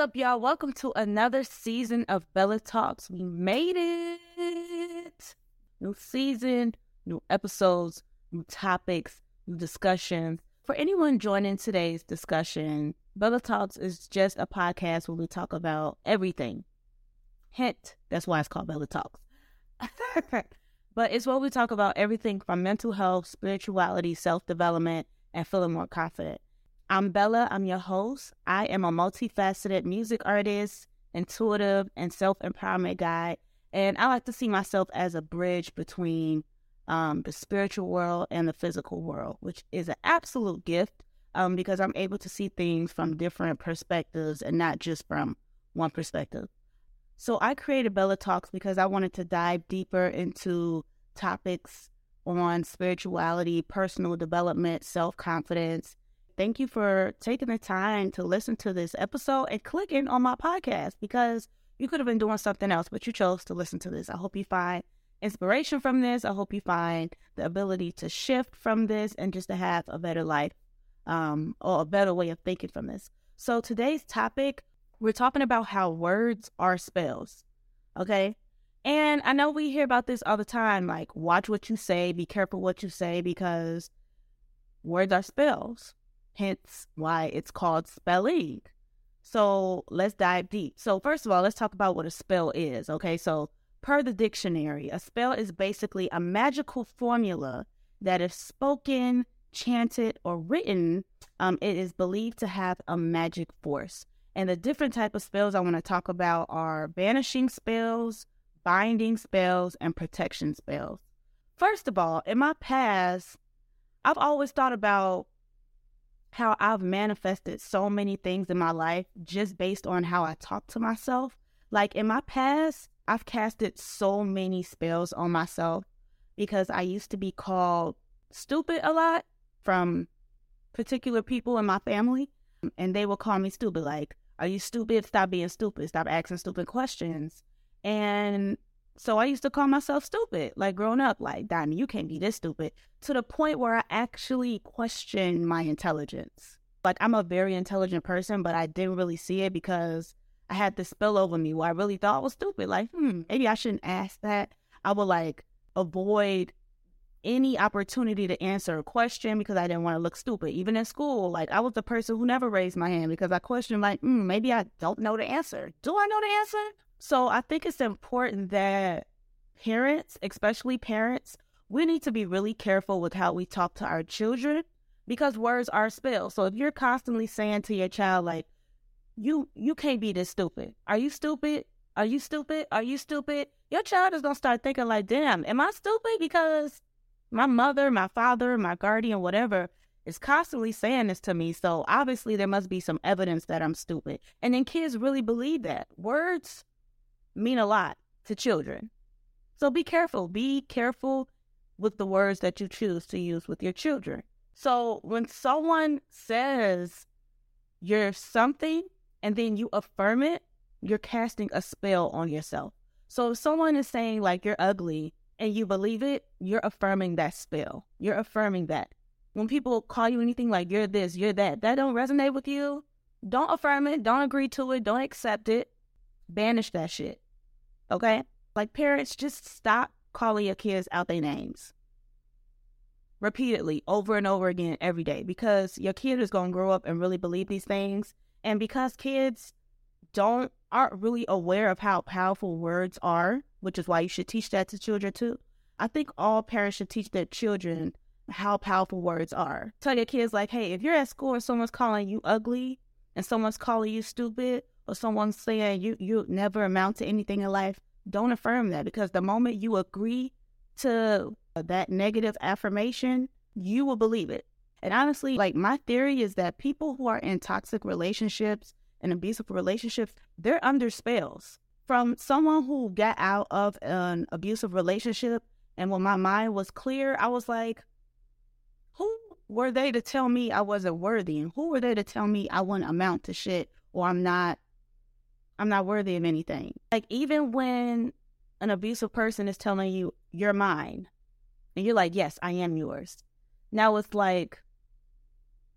up, y'all? Welcome to another season of Bella Talks. We made it. New season, new episodes, new topics, new discussions. For anyone joining today's discussion, Bella Talks is just a podcast where we talk about everything. Hint, that's why it's called Bella Talks. but it's where we talk about everything from mental health, spirituality, self development, and feeling more confident. I'm Bella. I'm your host. I am a multifaceted music artist, intuitive, and self empowerment guide. And I like to see myself as a bridge between um, the spiritual world and the physical world, which is an absolute gift um, because I'm able to see things from different perspectives and not just from one perspective. So I created Bella Talks because I wanted to dive deeper into topics on spirituality, personal development, self confidence, Thank you for taking the time to listen to this episode and clicking on my podcast because you could have been doing something else, but you chose to listen to this. I hope you find inspiration from this. I hope you find the ability to shift from this and just to have a better life um, or a better way of thinking from this. So, today's topic, we're talking about how words are spells. Okay. And I know we hear about this all the time like, watch what you say, be careful what you say, because words are spells hence why it's called spelling. So let's dive deep. So, first of all, let's talk about what a spell is. Okay, so per the dictionary, a spell is basically a magical formula that, if spoken, chanted, or written, um, it is believed to have a magic force. And the different type of spells I want to talk about are banishing spells, binding spells, and protection spells. First of all, in my past, I've always thought about how I've manifested so many things in my life just based on how I talk to myself. Like in my past, I've casted so many spells on myself because I used to be called stupid a lot from particular people in my family. And they will call me stupid. Like, are you stupid? Stop being stupid. Stop asking stupid questions. And so I used to call myself stupid, like growing up, like, Donnie, you can't be this stupid, to the point where I actually questioned my intelligence. Like, I'm a very intelligent person, but I didn't really see it because I had this spill over me where I really thought I was stupid. Like, hmm, maybe I shouldn't ask that. I would like avoid any opportunity to answer a question because I didn't want to look stupid. Even in school, like I was the person who never raised my hand because I questioned, like, mm, maybe I don't know the answer. Do I know the answer? So I think it's important that parents, especially parents, we need to be really careful with how we talk to our children because words are spells. So if you're constantly saying to your child like you you can't be this stupid. Are you stupid? Are you stupid? Are you stupid? Your child is going to start thinking like, "Damn, am I stupid because my mother, my father, my guardian, whatever is constantly saying this to me. So obviously there must be some evidence that I'm stupid." And then kids really believe that. Words mean a lot to children. So be careful. Be careful with the words that you choose to use with your children. So when someone says you're something and then you affirm it, you're casting a spell on yourself. So if someone is saying like you're ugly and you believe it, you're affirming that spell. You're affirming that. When people call you anything like you're this, you're that, that don't resonate with you, don't affirm it, don't agree to it, don't accept it. Banish that shit. Okay? Like parents, just stop calling your kids out their names repeatedly over and over again every day because your kid is going to grow up and really believe these things and because kids don't aren't really aware of how powerful words are which is why you should teach that to children too i think all parents should teach their children how powerful words are tell your kids like hey if you're at school and someone's calling you ugly and someone's calling you stupid or someone's saying you you never amount to anything in life, don't affirm that because the moment you agree to that negative affirmation, you will believe it. And honestly, like my theory is that people who are in toxic relationships and abusive relationships, they're under spells. From someone who got out of an abusive relationship, and when my mind was clear, I was like, who were they to tell me I wasn't worthy? And who were they to tell me I wouldn't amount to shit or I'm not I'm not worthy of anything. Like, even when an abusive person is telling you, you're mine, and you're like, yes, I am yours. Now it's like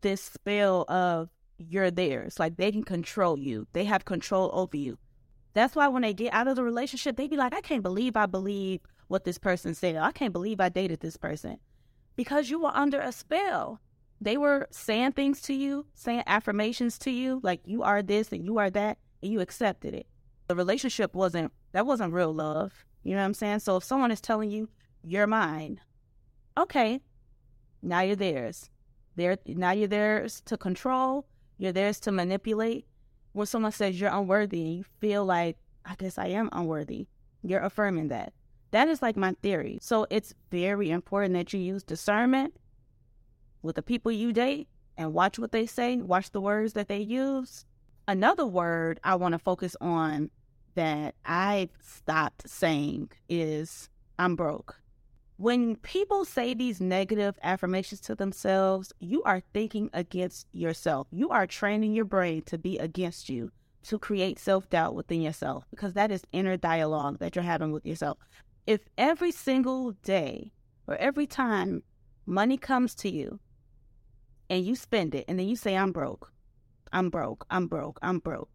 this spell of you're theirs. Like they can control you. They have control over you. That's why when they get out of the relationship, they be like, I can't believe I believe what this person said. I can't believe I dated this person. Because you were under a spell. They were saying things to you, saying affirmations to you, like you are this and you are that, you accepted it. The relationship wasn't, that wasn't real love. You know what I'm saying? So if someone is telling you, you're mine, okay, now you're theirs. There, now you're theirs to control. You're theirs to manipulate. When someone says you're unworthy you feel like, I guess I am unworthy, you're affirming that. That is like my theory. So it's very important that you use discernment with the people you date and watch what they say, watch the words that they use. Another word I want to focus on that I've stopped saying is I'm broke. When people say these negative affirmations to themselves, you are thinking against yourself. You are training your brain to be against you, to create self doubt within yourself, because that is inner dialogue that you're having with yourself. If every single day or every time money comes to you and you spend it and then you say, I'm broke, I'm broke, I'm broke, I'm broke,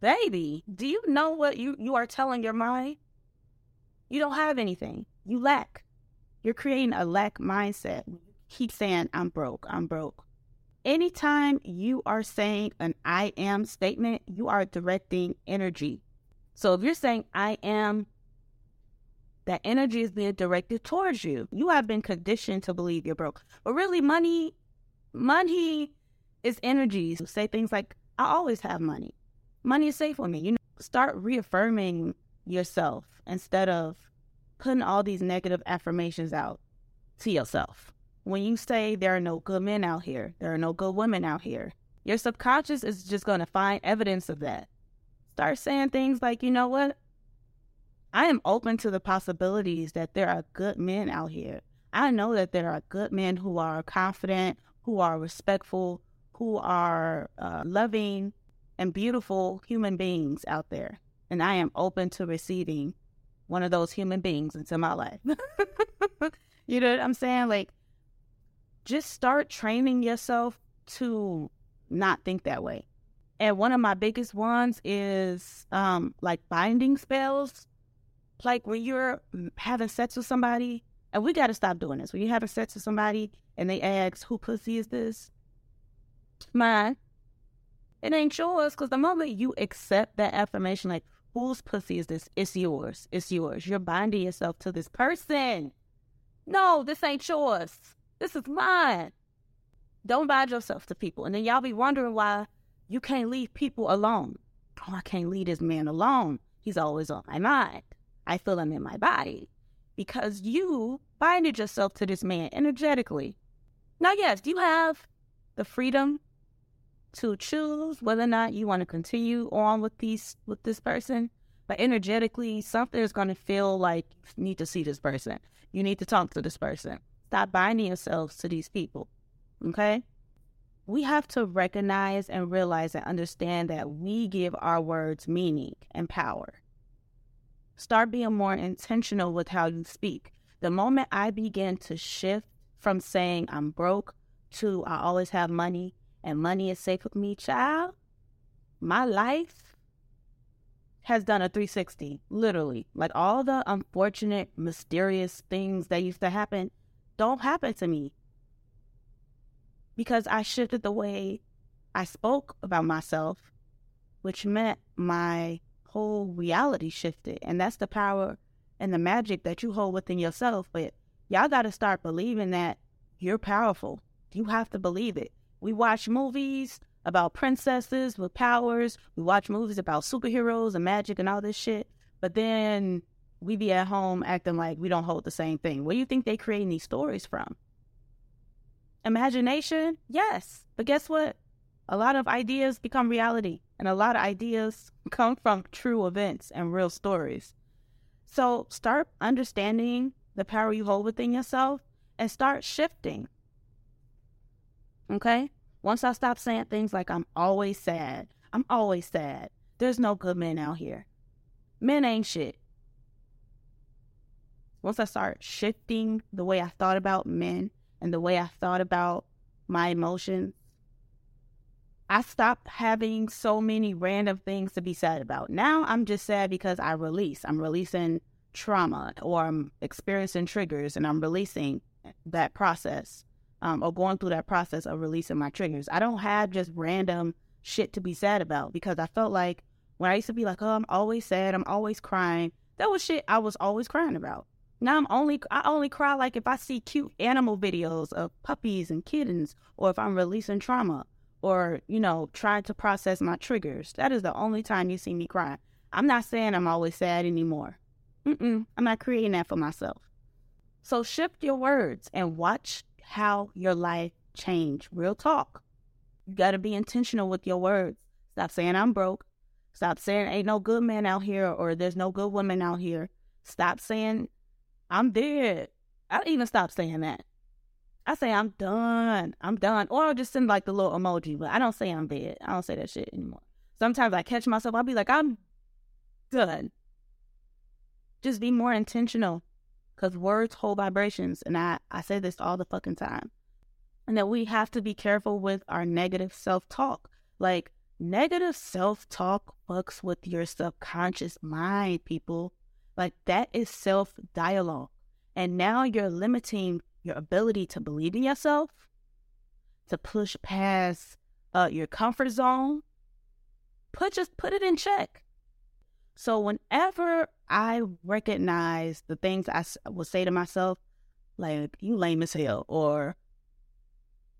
baby, do you know what you, you are telling your mind? You don't have anything, you lack. You're creating a lack mindset. Keep saying, I'm broke, I'm broke. Anytime you are saying an I am statement, you are directing energy. So if you're saying I am, that energy is being directed towards you. You have been conditioned to believe you're broke. But really, money, money is energy. Say things like, I always have money. Money is safe for me. You know, start reaffirming yourself instead of putting all these negative affirmations out to yourself. When you say there are no good men out here, there are no good women out here, your subconscious is just going to find evidence of that. Start saying things like, you know what? I am open to the possibilities that there are good men out here. I know that there are good men who are confident, who are respectful, who are uh, loving and beautiful human beings out there. And I am open to receiving one of those human beings into my life. you know what I'm saying? Like, just start training yourself to not think that way. And one of my biggest ones is um, like binding spells. Like when you're having sex with somebody, and we got to stop doing this. When you're having sex with somebody and they ask, Who pussy is this? Mine. It ain't yours because the moment you accept that affirmation, like, Whose pussy is this? It's yours. It's yours. You're binding yourself to this person. No, this ain't yours. This is mine. Don't bind yourself to people. And then y'all be wondering why you can't leave people alone. Oh, I can't leave this man alone. He's always on my mind. I feel him in my body. Because you binded yourself to this man energetically. Now, yes, you have the freedom to choose whether or not you want to continue on with these with this person. But energetically, something is going to feel like you need to see this person. You need to talk to this person. Stop binding yourselves to these people. Okay? We have to recognize and realize and understand that we give our words meaning and power. Start being more intentional with how you speak. The moment I begin to shift from saying I'm broke to I always have money and money is safe with me, child, my life has done a 360, literally. Like all the unfortunate, mysterious things that used to happen don't happen to me because I shifted the way I spoke about myself, which meant my whole reality shifted. And that's the power and the magic that you hold within yourself. But y'all got to start believing that you're powerful. You have to believe it. We watch movies about princesses with powers. We watch movies about superheroes and magic and all this shit. But then we be at home acting like we don't hold the same thing. Where do you think they creating these stories from? Imagination? Yes. But guess what? A lot of ideas become reality, and a lot of ideas come from true events and real stories. So start understanding the power you hold within yourself and start shifting. Okay? Once I stop saying things like I'm always sad, I'm always sad. There's no good men out here. Men ain't shit. Once I start shifting the way I thought about men and the way I thought about my emotions, I stopped having so many random things to be sad about. Now I'm just sad because I release. I'm releasing trauma or I'm experiencing triggers and I'm releasing that process um, or going through that process of releasing my triggers. I don't have just random shit to be sad about because I felt like when I used to be like, oh, I'm always sad, I'm always crying, that was shit I was always crying about. Now I'm only I only cry like if I see cute animal videos of puppies and kittens or if I'm releasing trauma or, you know, trying to process my triggers. That is the only time you see me cry. I'm not saying I'm always sad anymore. Mm-mm, I'm not creating that for myself. So shift your words and watch how your life change. Real talk. You got to be intentional with your words. Stop saying I'm broke. Stop saying ain't no good man out here or there's no good woman out here. Stop saying I'm dead. I even stop saying that. I say I'm done. I'm done. Or I'll just send like the little emoji, but I don't say I'm dead. I don't say that shit anymore. Sometimes I catch myself, I'll be like, I'm done. Just be more intentional. Cause words hold vibrations. And I, I say this all the fucking time. And that we have to be careful with our negative self talk. Like negative self talk fucks with your subconscious mind, people. Like that is self dialogue. And now you're limiting your ability to believe in yourself, to push past uh, your comfort zone. Put just put it in check. So whenever I recognize the things I will say to myself, like you lame as hell, or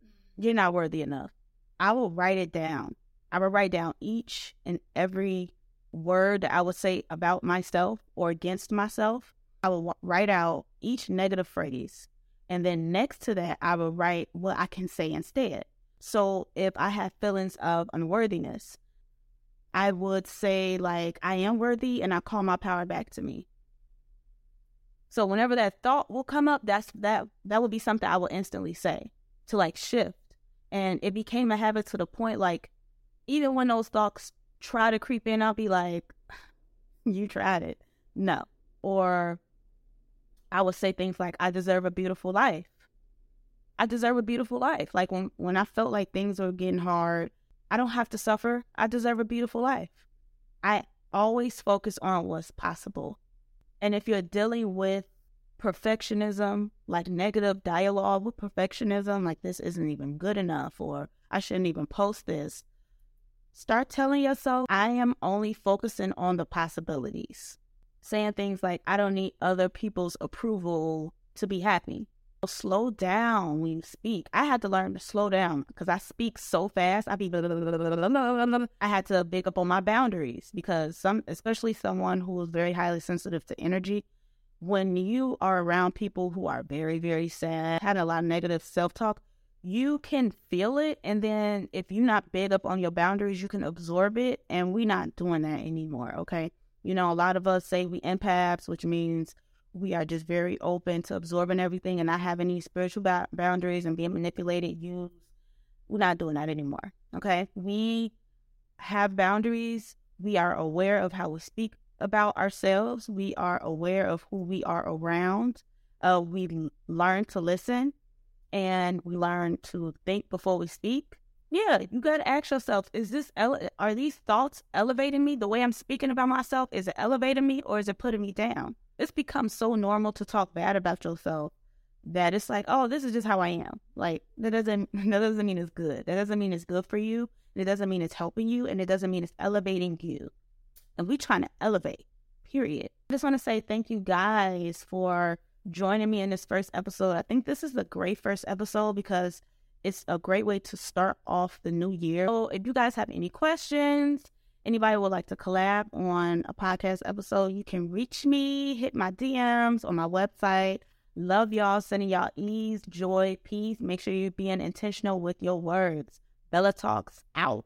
mm-hmm. you're not worthy enough, I will write it down. I will write down each and every word that I would say about myself or against myself. I will write out each negative phrase and then next to that, I will write what I can say instead. So if I have feelings of unworthiness, I would say, like, I am worthy and I call my power back to me. So whenever that thought will come up, that's that that would be something I will instantly say to like shift. And it became a habit to the point like even when those thoughts try to creep in, I'll be like, You tried it. No. Or I would say things like, I deserve a beautiful life. I deserve a beautiful life. Like when, when I felt like things were getting hard, I don't have to suffer. I deserve a beautiful life. I always focus on what's possible. And if you're dealing with perfectionism, like negative dialogue with perfectionism, like this isn't even good enough, or I shouldn't even post this, start telling yourself, I am only focusing on the possibilities saying things like, I don't need other people's approval to be happy. Slow down when you speak. I had to learn to slow down because I speak so fast. I be I had to big up on my boundaries because some, especially someone who is very highly sensitive to energy, when you are around people who are very, very sad, had a lot of negative self talk, you can feel it. And then if you're not big up on your boundaries, you can absorb it. And we're not doing that anymore. Okay. You know, a lot of us say we empaths, which means we are just very open to absorbing everything and not having any spiritual ba- boundaries and being manipulated, used. We're not doing that anymore. Okay. We have boundaries. We are aware of how we speak about ourselves. We are aware of who we are around. Uh, we learn to listen and we learn to think before we speak yeah, you got to ask yourself: Is this ele- are these thoughts elevating me? The way I'm speaking about myself is it elevating me or is it putting me down? It's become so normal to talk bad about yourself that it's like, oh, this is just how I am. Like that doesn't that doesn't mean it's good. That doesn't mean it's good for you. It doesn't mean it's helping you, and it doesn't mean it's elevating you. And we trying to elevate. Period. I just want to say thank you guys for joining me in this first episode. I think this is a great first episode because it's a great way to start off the new year. So if you guys have any questions, anybody would like to collab on a podcast episode, you can reach me, hit my DMs on my website. Love y'all, sending y'all ease, joy, peace. Make sure you're being intentional with your words. Bella Talks out.